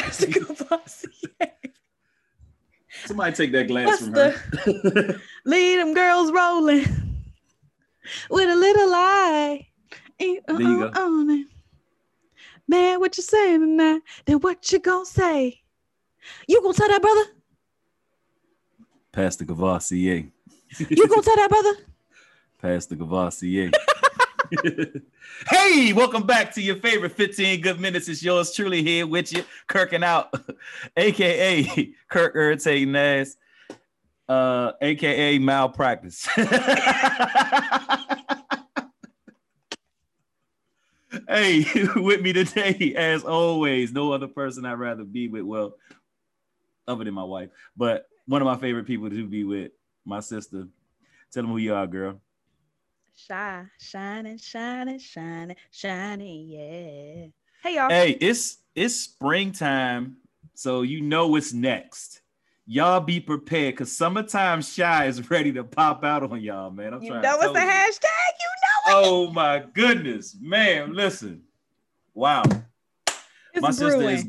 Pastor Cavassier. Somebody take that glass What's from her. Lead them girls rolling with a little lie. There you go. On it. Man, what you saying tonight? Then what you gonna say? You gonna tell that brother? Pastor Gavassier. You gonna tell that brother? Pastor Gavassier. hey, welcome back to your favorite 15 good minutes. It's yours truly here with you, Kirking out, aka Kirk irritating ass, uh, aka malpractice. hey, with me today, as always, no other person I'd rather be with. Well, other than my wife, but one of my favorite people to be with, my sister. Tell them who you are, girl. Shy, shining, shining, shining, shining, yeah. Hey y'all. Hey, it's it's springtime, so you know what's next. Y'all be prepared because summertime shy is ready to pop out on y'all, man. I'm you trying know to what's the you. hashtag? You know it. Oh my goodness, man! Listen, wow. It's my sister is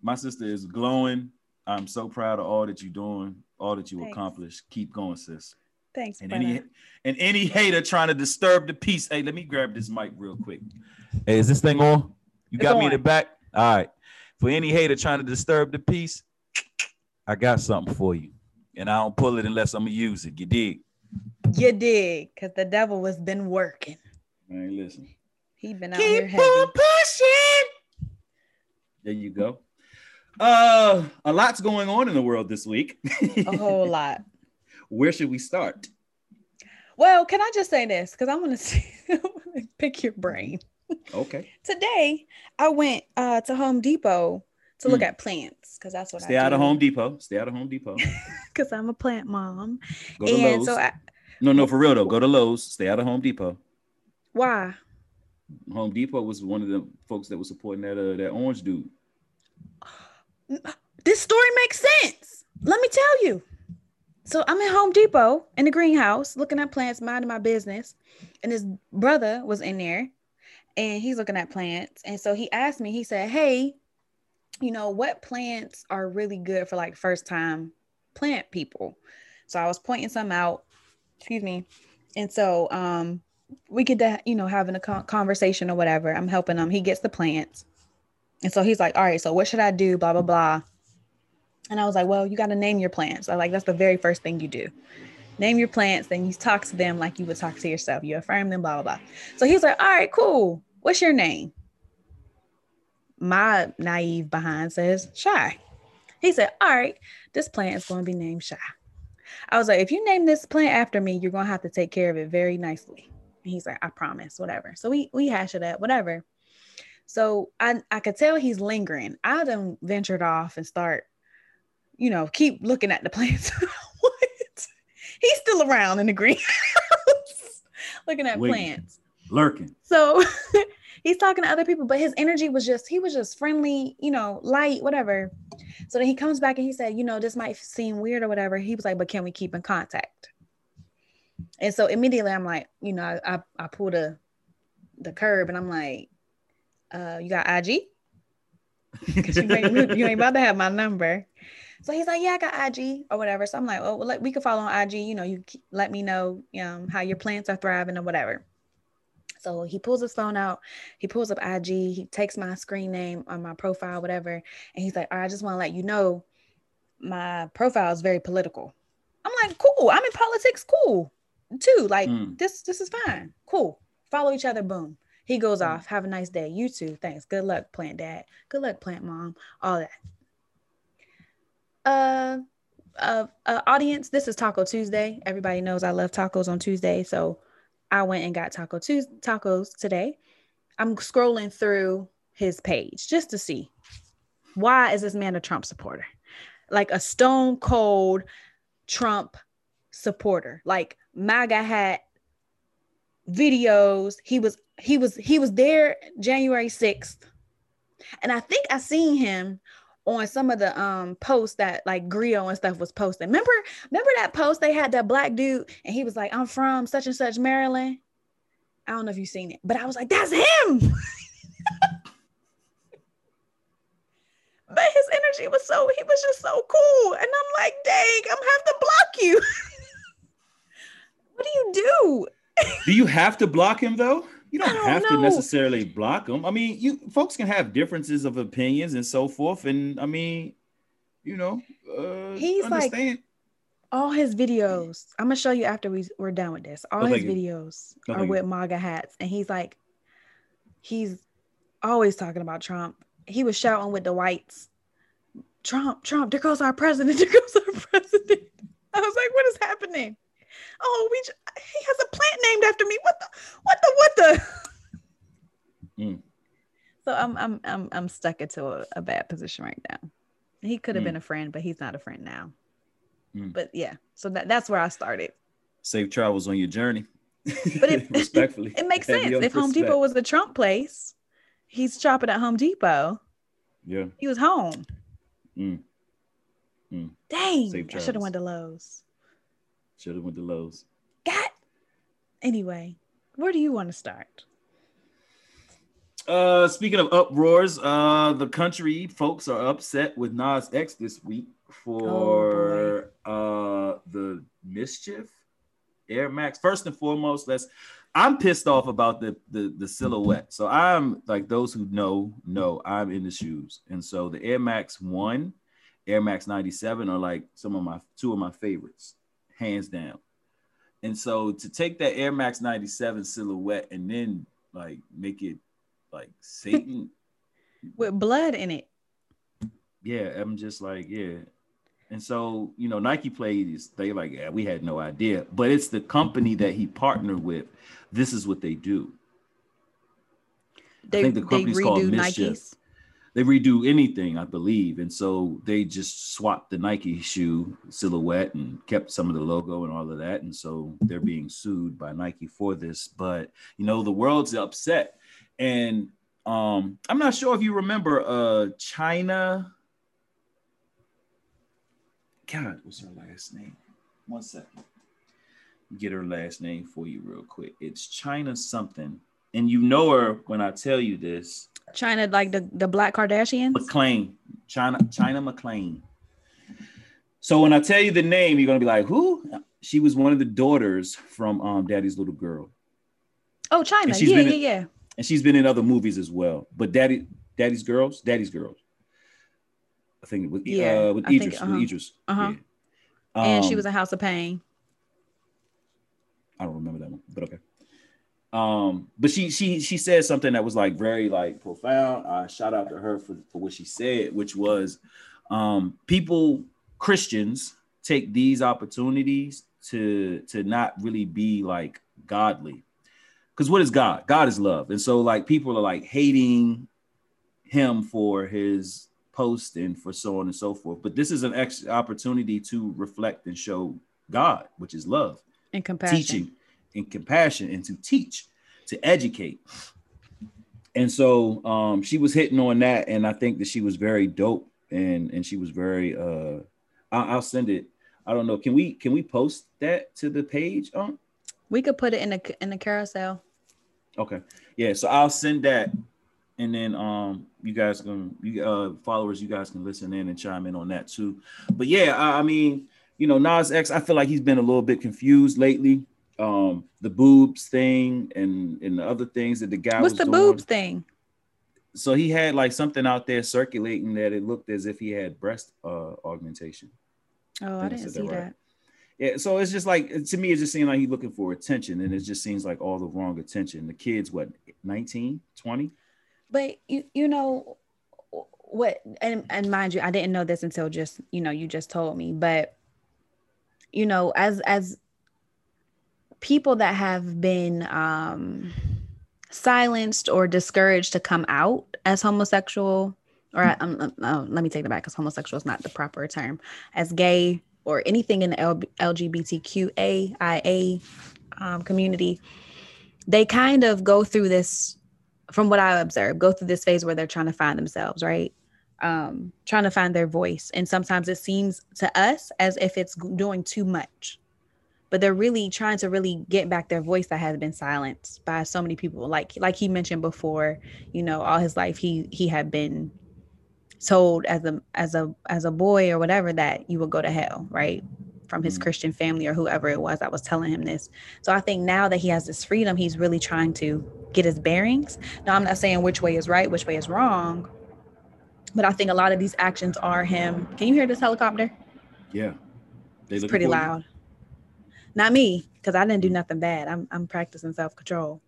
my sister is glowing. I'm so proud of all that you're doing, all that you Thanks. accomplished. Keep going, sis. Thanks, And brother. any and any hater trying to disturb the peace. Hey, let me grab this mic real quick. Hey, is this thing on? You It's got me in the back? All right. For any hater trying to disturb the peace, I got something for you. And I don't pull it unless I'm gonna use it. You dig? You dig, because the devil has been working. Man, listen. He been out here heavy. pushing. There you go. Uh, a lot's going on in the world this week. A whole lot. Where should we start? Well, can I just say this? Because I want to see, I wanna pick your brain. Okay. Today, I went uh, to Home Depot to look Mm. at plants because that's what Stay I Stay out of Home Depot. Stay out of Home Depot. Because I'm a plant mom. Go to and Lowe's. so, I, no, no, for real though. Go to Lowe's. Stay out of Home Depot. why? Home Depot was one of the folks that was supporting that uh, that orange dude. This story makes sense. Let me tell you. So I'm at Home Depot in the greenhouse looking at plants, minding my business. And his brother was in there and he's looking at plants. And so he asked me, he said, Hey, you know, what plants are really good for like first time plant people? So I was pointing some out, excuse me. And so um we get to, you know, having a conversation or whatever. I'm helping him. He gets the plants. And so he's like, All right, so what should I do? Blah, blah, blah. And I was like, well, you got to name your plants. I like that's the very first thing you do. Name your plants, then you talk to them like you would talk to yourself. You affirm them, blah, blah, blah. So he's like, all right, cool. What's your name? My naive behind says Shy. He said, all right, this plant is going to be named Shy. I was like, if you name this plant after me, you're going to have to take care of it very nicely. And he's like, I promise, whatever. So we we hash it up, whatever. So I I could tell he's lingering. I done ventured off and start you know, keep looking at the plants. what? He's still around in the greenhouse looking at Waiting. plants. Lurking. So he's talking to other people, but his energy was just, he was just friendly, you know, light, whatever. So then he comes back and he said, you know, this might seem weird or whatever. He was like, but can we keep in contact? And so immediately I'm like, you know, I, I, I pulled a, the curb and I'm like, uh, you got IG? Because you ain't, you ain't about to have my number. So he's like, yeah, I got IG or whatever. So I'm like, oh, well, we could follow on IG. You know, you let me know um, how your plants are thriving or whatever. So he pulls his phone out. He pulls up IG. He takes my screen name on my profile, whatever. And he's like, I just want to let you know my profile is very political. I'm like, cool. I'm in politics. Cool. Too. Like Mm. this, this is fine. Cool. Follow each other. Boom. He goes Mm. off. Have a nice day. You too. Thanks. Good luck, plant dad. Good luck, plant mom. All that. Uh, uh, uh, audience, this is Taco Tuesday. Everybody knows I love tacos on Tuesday, so I went and got taco Tues tacos today. I'm scrolling through his page just to see why is this man a Trump supporter, like a stone cold Trump supporter, like MAGA hat videos. He was he was he was there January 6th. And I think I seen him on some of the um posts that like Grio and stuff was posting. Remember, remember that post they had that black dude and he was like, I'm from such and such Maryland. I don't know if you've seen it, but I was like, that's him. but his energy was so he was just so cool. And I'm like, dang, I'm have to block you. what do you do? do you have to block him though? You don't, don't have know. to necessarily block them. I mean, you folks can have differences of opinions and so forth. And I mean, you know, uh, He's like- All his videos, I'm gonna show you after we, we're done with this. All Oh, his videos Oh, are with MAGA hats, and he's like, he's always talking about Trump. He was shouting with the whites, Trump, Trump, there goes our president, there goes our president. I was like, what is happening? Oh, we j- he has a plant named after me. What the what the what the Mm. So I'm I'm I'm I'm stuck into a, a bad position right now. He could have Mm. been a friend, but he's not a friend now. Mm. But yeah, so that, that's where I started. Safe travels on your journey. But it respectfully, it makes sense. If Home. Depot was the Trump place, he's shopping at Home Depot. yeah, He was home. Mm. Mm. Dang, Safe I should have went to Lowe's. Should have went to Lowe's. God. Anyway, where do you want to start? Uh, speaking of uproars, uh, the country folks are upset with Nas X this week for uh the mischief Air Max. First and foremost, let's. I'm pissed off about the, the the silhouette. So I'm like those who know know I'm in the shoes, and so the Air Max One, Air Max 97 are like some of my two of my favorites, hands down. And so to take that Air Max 97 silhouette and then like make it like Satan. With blood in it. yeah, I'm just like, yeah. And so, you know, Nike plays, they like, yeah, we had no idea. But it's the company that he partnered with. This is what they do. They, think the company's called Mischief. Nikes. They redo anything, I believe. And so they just swapped the Nike shoe silhouette and kept some of the logo and all of that. And so they're being sued by Nike for this. But you know, the world's upset. And um, I'm not sure if you remember uh China. God, what's her last name? One second. Get her last name for you real quick. It's China something. And you know her when I tell you this. China, like the, the Black Kardashians. McClain, China, China McClain. So when I tell you the name, you're gonna be like, who? She was one of the daughters from um, Daddy's Little Girl, Oh, China. Yeah, yeah, in- yeah. and she's been in other movies as well. But Daddy, Daddy's Girls, Daddy's Girls. I think with Yeah, uh, with I think, Idris, uh-huh. with Idris. Uh-huh. Yeah. and she Um, was in House of Payne. I don't remember that one, but okay. Um, but she she she said something that was like very like profound. I shout out to her for, for what she said, which was um people, Christians take these opportunities to to not really be like godly. Because what is God? God is love. And so like people are like hating him for his post and for so on and so forth. But this is an extra opportunity to reflect and show God, which is love And compassion. teaching and compassion and to teach to educate. And so um she was hitting on that and i think that she was very dope and and she was very uh I'll, I'll send it. I don't know. Can we can we post that to the page um We could put it in the in the carousel. okay. Yeah so i'll send that and then um you guys can you uh followers you guys can listen in and chime in on that too. But yeah i, I mean you know nas x i feel like he's been a little bit confused lately um the boobs thing and and the other things that the guy What's was the doing. boobs thing? so he had like something out there circulating that it looked as if he had breast uh augmentation Oh, I I didn't see that right. that. yeah so it's just like to me it just seemed like he's looking for attention and it just seems like all the wrong attention the kids what 19 20 But you you know what and, and mind you, I didn't know this until just you know you just told me. But you know, as as people that have been um silenced or discouraged to come out as homosexual or um, um, oh, let me take that back because homosexual is not the proper term as gay or anything in the L- lgbtqia um, community they kind of go through this from what i observe go through this phase where they're trying to find themselves right? Um trying to find their voice. And sometimes it seems to us as if it's doing too much but they're really trying to really get back their voice that has been silenced by so many people like like he mentioned before you know all his life he he had been told as a as a as a boy or whatever that you would go to hell, right? From his Mhm. Christian family or whoever it was that was telling him this. So I think now that he has this freedom, he's really trying to get his bearings. Now I'm not saying which way is right, which way is wrong, but I think a lot of these actions are him. Can you hear this helicopter? Yeah. They It's pretty loud you? Not me, because I didn't do nothing bad. I'm I'm practicing self-control.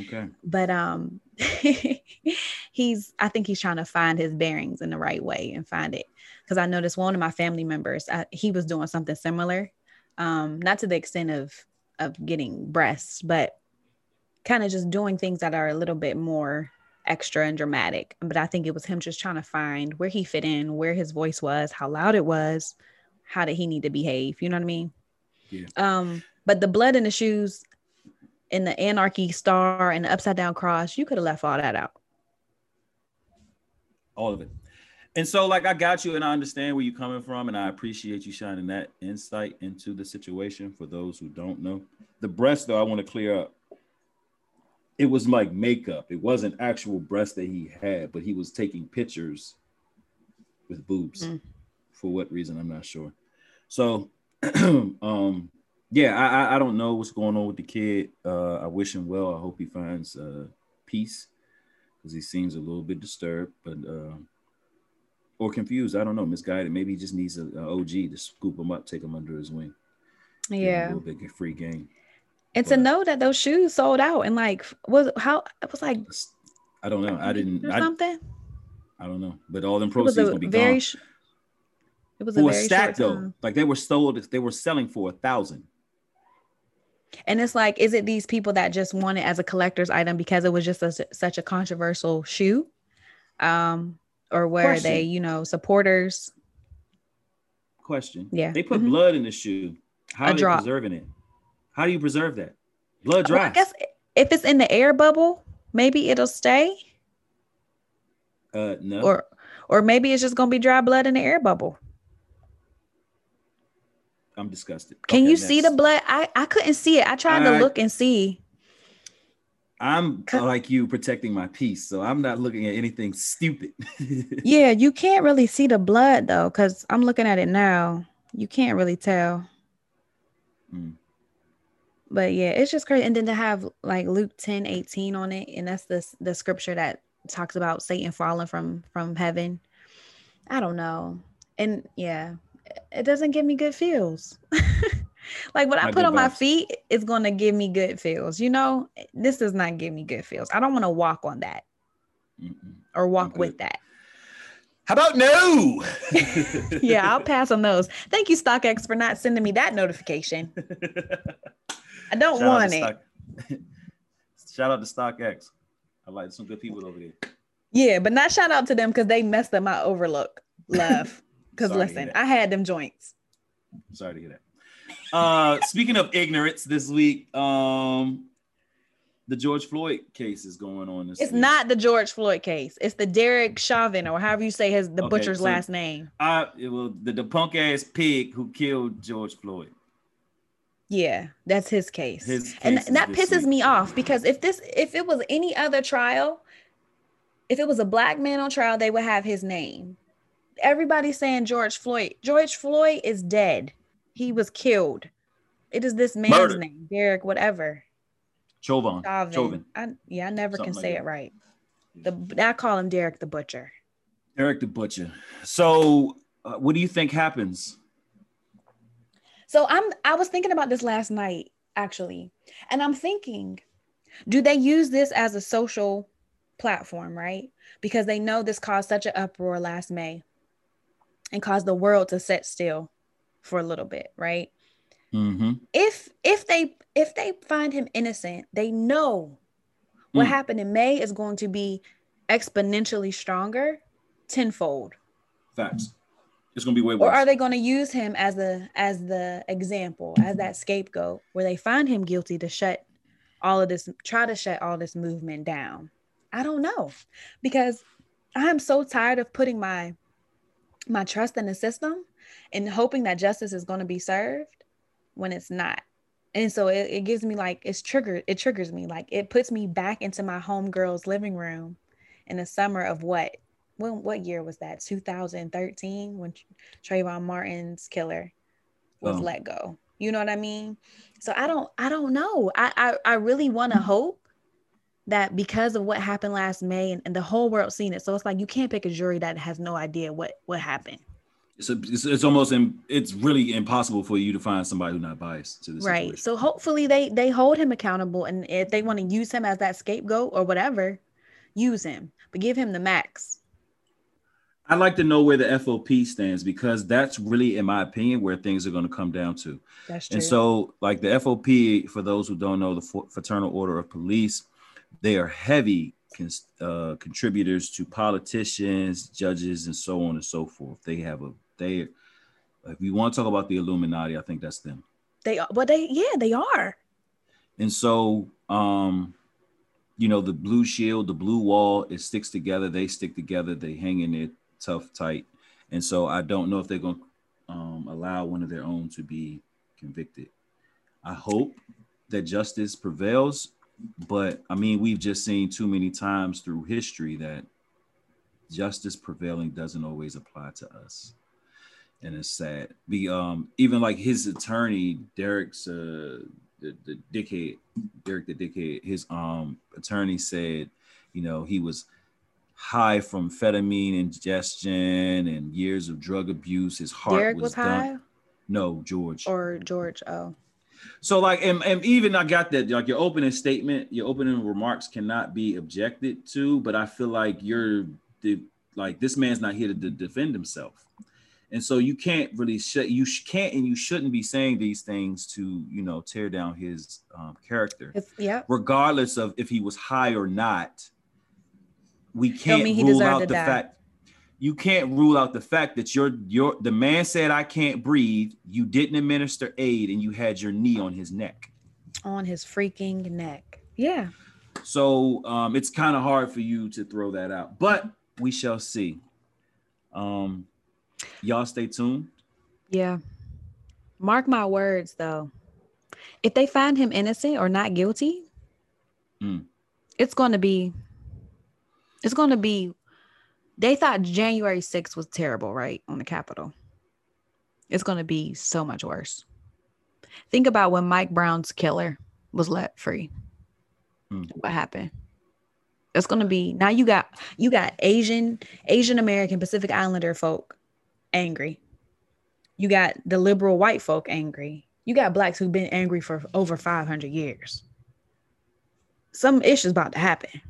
Okay. But um he's I think he's trying to find his bearings in the right way and find it. Because I noticed one of my family members, I, he was doing something similar. Um, not to the extent of of getting breasts, but kind of just doing things that are a little bit more extra and dramatic. But I think it was him just trying to find where he fit in, where his voice was, how loud it was, how did he need to behave. You know what I mean? Yeah. Um, but the blood in the shoes and the anarchy star and the upside down cross, you could have left all that out. all of it. And so, like, I got you, and I understand where you're coming from, and I appreciate you shining that insight into the situation for those who don't know. The breast, though, I want to clear up. It was like makeup. It wasn't actual breast that he had, but he was taking pictures with boobs. Mm. For what reason, I'm not sure. So, um, yeah, I, I I don't know what's going on with the kid. Uh, I wish him well. I hope he finds uh, peace because he seems a little bit disturbed, but uh, or confused. I don't know, misguided. Maybe he just needs a, a OG to scoop him up, take him under his wing. Yeah. a little bit of free game. And to But- know that those shoes sold out and like was how it was like I don't know. I didn't. or I, something. I don't know. But all them proceeds gonna be very gone sh- it was a for a very though. time. Like they were sold. They were selling for a thousand. And it's like, is it these people that just want it as a collector's item because it was just a, such a controversial shoe? Um, or were they, you know, supporters? Question. Yeah. They put Mhm. blood in the shoe. How A are they drop. preserving it? How do you preserve that? Blood Well. I guess if it's in the air bubble, maybe it'll stay, uh, no. or or maybe it's just gonna be dry blood in the air bubble. I'm disgusted. Can Okay, you see the blood? I I couldn't see it. I tried to look and see. I'm like you protecting my peace, so I'm not looking at anything stupid. Yeah, you can't really see the blood though, because I'm looking at it now. You can't really tell. Mm. But yeah, it's just crazy. And then to have like Luke 10, 18 on it, and that's the the scripture that talks about Satan falling from from heaven. I don't know. And yeah, it doesn't give me good feels. like what I put on my feet is gonna give me good feels. You know, this does not give me good feels. I don't want to walk on that Mm-mm. or walk with that. How about no? yeah, I'll pass on those. Thank you, StockX, for not sending me that notification. I don't Shout out want to it. Stock- Shout out to StockX. I like some good people over there. Yeah, but not shout out to them because they messed up my overlook love. Because Sorry to hear listen. I had them joints. Sorry to hear that. Uh, speaking of ignorance, this week, um, the George Floyd case is going on. This It's week. not the George Floyd case. It's the Derek Chauvin or however you say his the Okay, butcher's so- last name. I well, the, the punk ass pig who killed George Floyd. Yeah, that's his case. His and case and that pisses week. me off because if this if it was any other trial, if it was a black man on trial, they would have his name. Everybody's saying George Floyd. George Floyd is dead. He was killed. It is this man's Murdered. name, Derek, whatever. Chauvin. Chauvin. Chauvin. I, yeah, I never Something can like say that. it right. The I call him Derek the Butcher. Eric the Butcher. So, uh, what do you think happens? So I'm I was thinking about this last night actually. And I'm thinking do they use this as a social platform, right? Because they know this caused such an uproar last May and caused the world to set still for a little bit, right? Mm-hmm. If if they if they find him innocent, they know what Mm. happened in May is going to be exponentially stronger tenfold. Facts. It's gonna be way worse. or are they going to use him as a as the example as that scapegoat where they find him guilty to shut all of this try to shut all this movement down i don't know because i'm so tired of putting my my trust in the system and hoping that justice is going to be served when it's not and so it, it gives me like it's triggered it triggers me like it puts me back into my homegirl's living room in the summer of what when what year was that? 2013 when Trayvon Martin's killer was oh. let go. You know what I mean? So I don't I don't know. I I, I really want to mm. hope that because of what happened last May and, and the whole world seen it. So it's like you can't pick a jury that has no idea what what happened. It's, it's, it's almost in, it's really impossible for you to find somebody who's not biased to this right situation. so hopefully they they hold him accountable and if they want to use him as that scapegoat or whatever use him but give him the max I'd like to know where the FOP stands because that's really, in my opinion, where things are going to come down to. That's true. And so, like the FOP, for those who don't know, the Fraternal Order of Police, they are heavy uh, contributors to politicians, judges, and so on and so forth. They have a they. If you want to talk about the Illuminati, I think that's them. They are, but they yeah, they are. And so, um, you know, the blue shield, the blue wall, it sticks together. They stick together. They hang in it tough, tight. And so I don't know if they're going to um, allow one of their own to be convicted. I hope that justice prevails, but I mean, we've just seen too many times through history that justice prevailing doesn't always apply to us. And it's sad. Be um even like his attorney, Derek's uh the, the dickhead, Derek the dickhead, his um attorney said, you know, he was high from amphetamine ingestion and years of drug abuse. His heart Derek was, was high. No, George. Or George. Oh. So like, and, and even I got that like your opening statement, your opening remarks cannot be objected to, but I feel like you're the like this man's not here to, to defend himself. And so you can't really shut you can't and you shouldn't be saying these things to you know tear down his um, character. yeah. Regardless of if he was high or not, we can't rule out the die. fact you can't rule out the fact that your your the man said I can't breathe. You didn't administer aid, and you had your knee on his neck. On his freaking neck. Yeah. So um, it's kind of hard for you to throw that out, but we shall see. Um, y'all stay tuned. Yeah. Mark my words, though. If they find him innocent or not guilty, mm. it's going to be it's going to be, they thought January 6th was terrible, right? On the Capitol. It's going to be so much worse. Think about when Mike Brown's killer was let free. Hmm. What happened? It's going to be now you got you got Asian Asian American Pacific Islander folk angry. You got the liberal white folk angry. You got blacks who've been angry for over 500 years. Some issues about to happen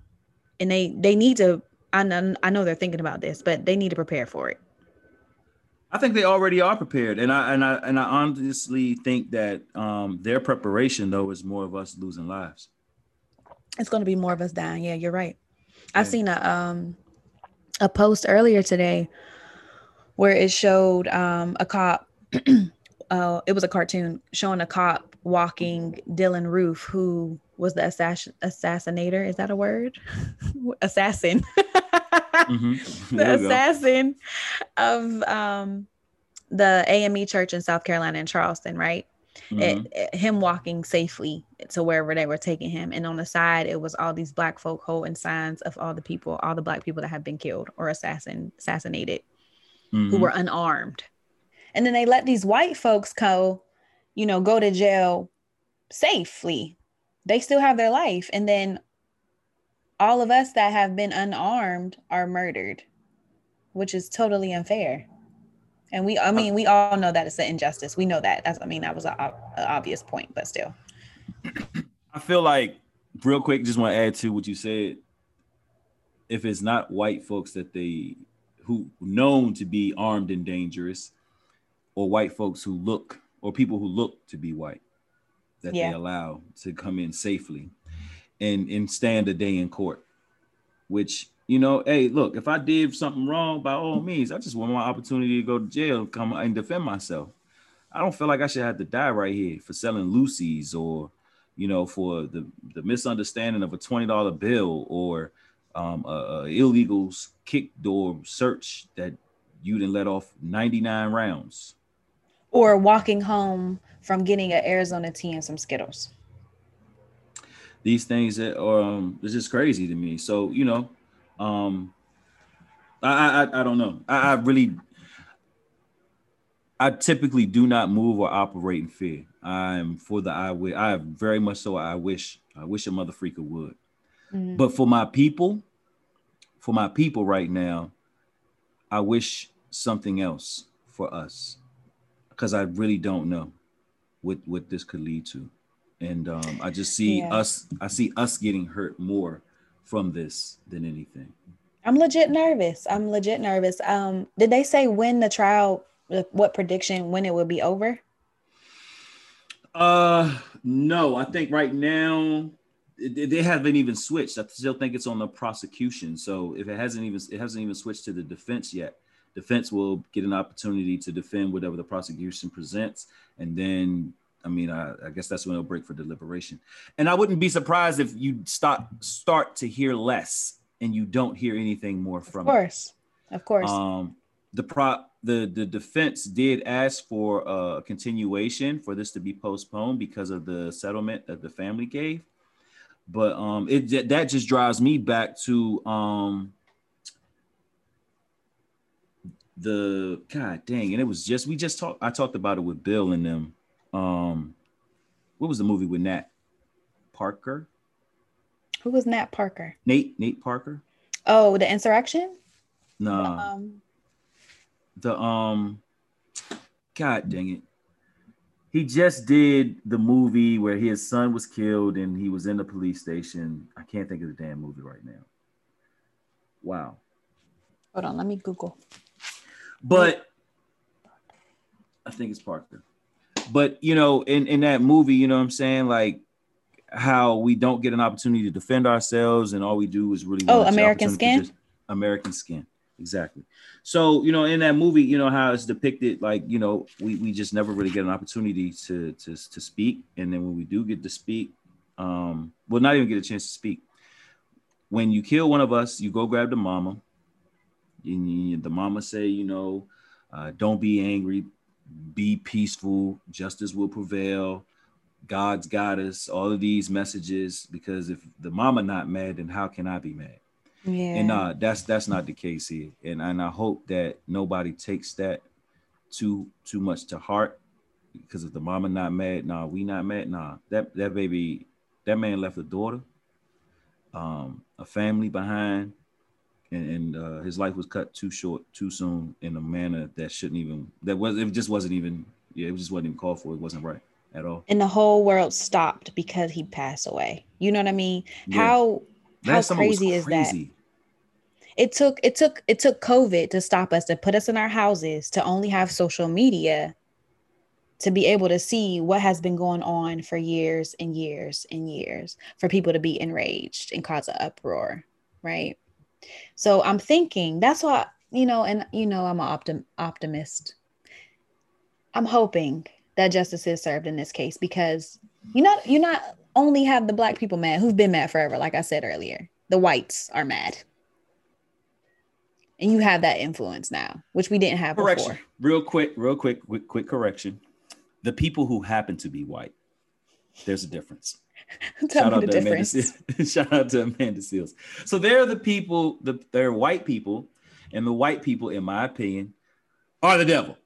and they they need to I know, I know they're thinking about this, but they need to prepare for it. I think they already are prepared, and I and I and I honestly think that um, their preparation though is more of us losing lives. It's going to be more of us dying. Yeah, you're right. Yeah. I've seen a um a post earlier today where it showed um a cop. uh, it was a cartoon showing a cop walking Dylann Roof, who was the assassin assassinator. Is that a word? assassin. mm-hmm. the assassin of um, the AME church in South Carolina in Charleston, right? Mm-hmm. It, it, him walking safely to wherever they were taking him. And on the side, it was all these black folk holding signs of all the people, all the black people that have been killed or assassin assassinated mm-hmm. who were unarmed. And then they let these white folks go, you know, go to jail safely they still have their life. And then all of us that have been unarmed are murdered which is totally unfair. And we i uh, mean we all know that it's an injustice. We know that. That's i mean that was an obvious point but still. I feel like real quick just want to add to what you said. If it's not white folks that they who known to be armed and dangerous or white folks who look or people who look to be white that yeah. they allow to come in safely and and stand a day in court which you know hey look if i did something wrong by all means i just want my opportunity to go to jail come and defend myself i don't feel like i should have to die right here for selling loosies or you know for the the misunderstanding of a $20 bill or um, a, a illegal kick door search that you didn't let off 99 rounds or walking home from getting an Arizona tea and some Skittles. These things that um it's just crazy to me. So, you know, um I I, I don't know. I, I really I typically do not move or operate in fear. I'm for the I wish. I very much so. I wish. I wish a mother freaker would. Mm-hmm. But for my people, for my people right now, I wish something else for us because I really don't know what what this could lead to, and um, I just see yeah. us. I see us getting hurt more from this than anything. I'm legit nervous. I'm legit nervous. Um, did they say when the trial what prediction when it will be over? Uh, no. I think right now they haven't even switched. I still think it's on the prosecution. So if it hasn't even it hasn't even switched to the defense yet, defense will get an opportunity to defend whatever the prosecution presents, and then I mean, I, I, guess that's when it'll break for deliberation. And I wouldn't be surprised if you start start to hear less and you don't hear anything more from. Of course, it. of course. Um, the pro the the defense did ask for a continuation for this to be postponed because of the settlement that the family gave but um it that just drives me back to um the god dang and it was just we just talked i talked about it with bill and them um what was the movie with nat parker? Who was nat parker? Nate nate parker? Oh the insurrection? No. Nah. um the um god dang it. He just did the movie where his son was killed and he was in the police station. I can't think of the damn movie right now. Wow. Hold on let me google but i think it's parker but you know in in that movie you know what i'm saying like how we don't get an opportunity to defend ourselves and all we do is really oh american skin american skin exactly. So, you know, in that movie, you know, how it's depicted, like, you know, we, we just never really get an opportunity to, to, to speak. And then when we do get to speak, um, well, not even get a chance to speak. When you kill one of us, you go grab the mama. And the mama say, you know, uh, don't be angry, be peaceful, justice will prevail. God's got us, all of these messages, because if the mama not mad, then how can I be mad? Yeah. And uh, that's that's not the case here. And and I hope that nobody takes that too too much to heart. Because if the mama not mad, nah, we not mad, nah. That that baby, that man left a daughter, um, a family behind, and, and uh, his life was cut too short, too soon, in a manner that shouldn't even that was it just wasn't even yeah, it just wasn't even called for. It wasn't right at all. And the whole world stopped because he passed away. You know what I mean? Yeah. How how crazy is that? It took it took it took COVID to stop us to put us in our houses to only have social media to be able to see what has been going on for years and years and years for people to be enraged and cause an uproar, right? So I'm thinking that's why you know, and you know, I'm an optim- optimist. I'm hoping that justice is served in this case because you not you not only have the black people mad who've been mad forever, like I said earlier. The whites are mad and you have that influence now, which we didn't have correction. before. Real quick, real quick, quick, quick correction. The people who happen to be white, there's a difference. Shout out to. Amanda, shout out to Amanda Seales. So they're the people, the they're white people, and the white people, in my opinion, are the devil.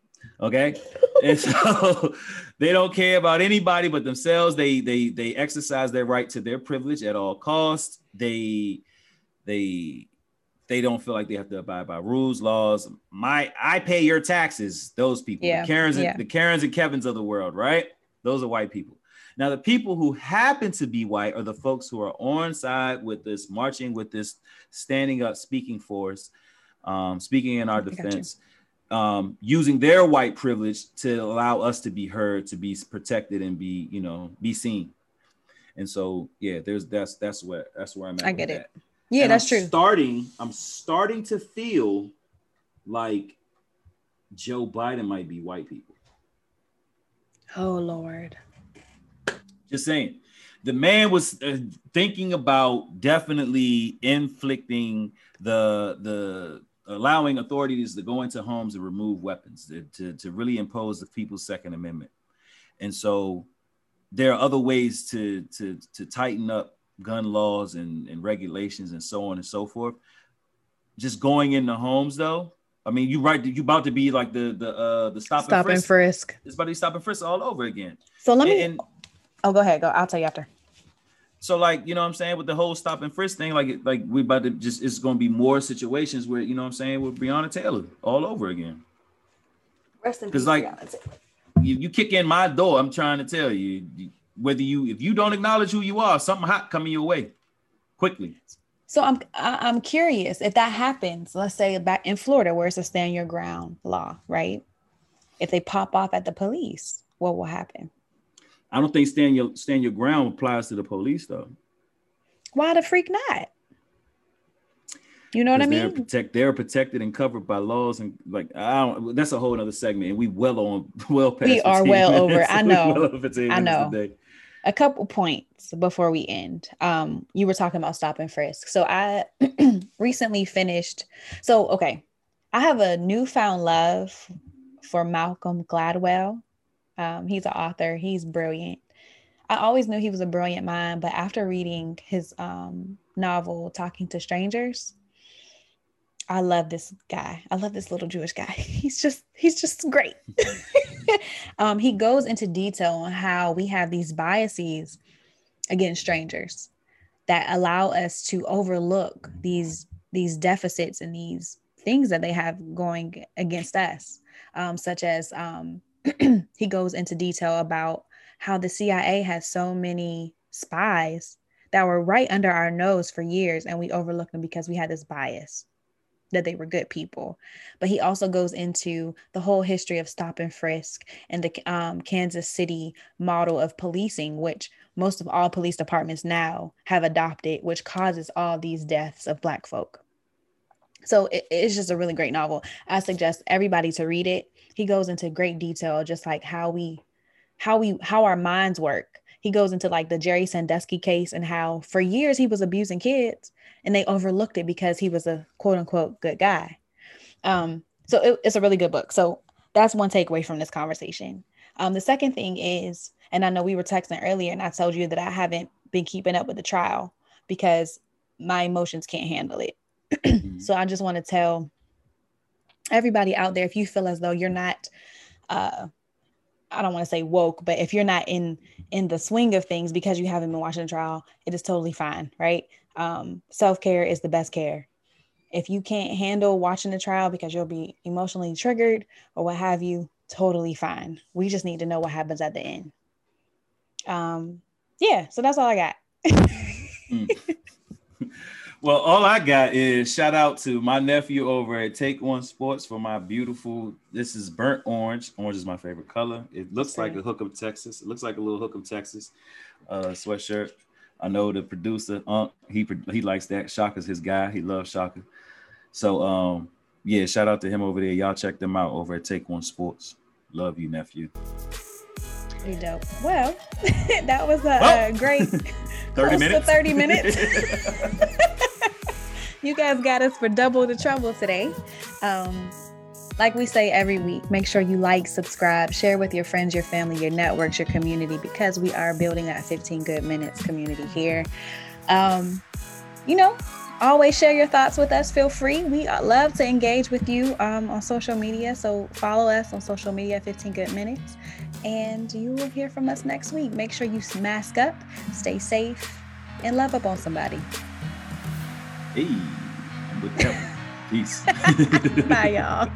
Okay. and so they don't care about anybody but themselves. They they they exercise their right to their privilege at all costs. They they they don't feel like they have to abide by rules, laws. My I pay your taxes. Those people, yeah. the Karens, yeah. and, the Karens and Kevins of the world, right? Those are white people. Now, the people who happen to be white are the folks who are on side with this, marching with this, standing up, speaking for us, um, speaking in our defense, um, using their white privilege to allow us to be heard, to be protected, and be, you know, be seen. And so, yeah, there's that's that's where that's where I'm at. I get it. That. Yeah, and that's I'm true. Starting, I'm starting to feel like Joe Biden might be white people. Oh Lord. Just saying. The man was uh, thinking about definitely inflicting the the allowing authorities to go into homes and remove weapons to, to, to really impose the people's second amendment and so there are other ways to to to tighten up gun laws and, and regulations and so on and so forth. just going into homes though. I mean, you right. You about to be like the the uh the stop, Stop and and frisk. frisk. It's about to be stop and frisk all over again. So let me. And oh, go ahead. Go. I'll tell you after. so like you know what I'm saying with the whole stop and frisk thing, like like we about to just it's gonna be more situations where you know what I'm saying with Breonna Taylor all over again. Rest in 'Cause, peace, Because like, Breonna You, you kick in my door, I'm trying to tell you, you- whether you if you don't acknowledge who you are, something hot coming your way quickly. So I'm I- I'm curious if that happens. Let's say back in Florida, where it's a stand your ground law, right? If they pop off at the police, what will happen? I don't think stand your stand your ground applies to the police though. Why the freak not? You know what I 'Cause They're mean? protect they're protected and covered by laws and like I don't that's a whole other segment and we well on well past We are 15 well over. I know. well over I know. today. a couple points before we end. Um, you were talking about stop and frisk. So I recently finished. So okay, I have a newfound love for Malcolm Gladwell. Um, he's an author. He's brilliant. I always knew he was a brilliant mind, but after reading his um, novel "Talking to Strangers," I love this guy. I love this little Jewish guy. He's just he's just great. um, he goes into detail on how we have these biases against strangers that allow us to overlook these these deficits and these things that they have going against us, um, such as um, he goes into detail about how the CIA has so many spies that were right under our nose for years, and we overlooked them because we had this bias that they were good people. But he also goes into the whole history of stop and frisk and the um, Kansas City model of policing, which most of all police departments now have adopted, which causes all these deaths of Black folk. So it- it's just a really great novel. I suggest everybody to read it. He goes into great detail, just like how we, how we, how our minds work. He goes into like the Jerry Sandusky case and how for years he was abusing kids and they overlooked it because he was a quote unquote good guy. Um, so it- it's a really good book. So that's one takeaway from this conversation. Um, the second thing is, and I know we were texting earlier, and I told you that I haven't been keeping up with the trial because my emotions can't handle it. So I just want to tell everybody out there if you feel as though you're not, uh, I don't want to say woke, but if you're not in in the swing of things because you haven't been watching the trial, it is totally fine, right? Um, Self care is the best care. If you can't handle watching the trial because you'll be emotionally triggered or what have you, totally fine. We just need to know what happens at the end. Um, yeah, so that's all I got. Well, all I got is shout out to my nephew over at Take One Sports for my beautiful. This is burnt orange. Orange is my favorite color. It looks like Okay. a Hookup Texas. It looks like a little Hookup Texas uh, sweatshirt. I know the producer, Unc, he he likes that. Shaka's his guy. He loves Shaka. So um, yeah, shout out to him over there. Y'all check them out over at Take One Sports. Love you, nephew. Pretty dope. Well, that was a, Well, a great 30 minutes. 30 minutes. you guys got us for double the trouble today. Um, like we say every week, make sure you like, subscribe, share with your friends, your family, your networks, your community, because we are building that 15 good minutes community here. Um, you know, always share your thoughts with us. Feel free. We uh, love to engage with you um, on social media. So follow us on social media, 15 good minutes, and you will hear from us next week. Make sure you mask up, stay safe, and love up on somebody. Hey, I'm with that. Peace. Bye, y'all.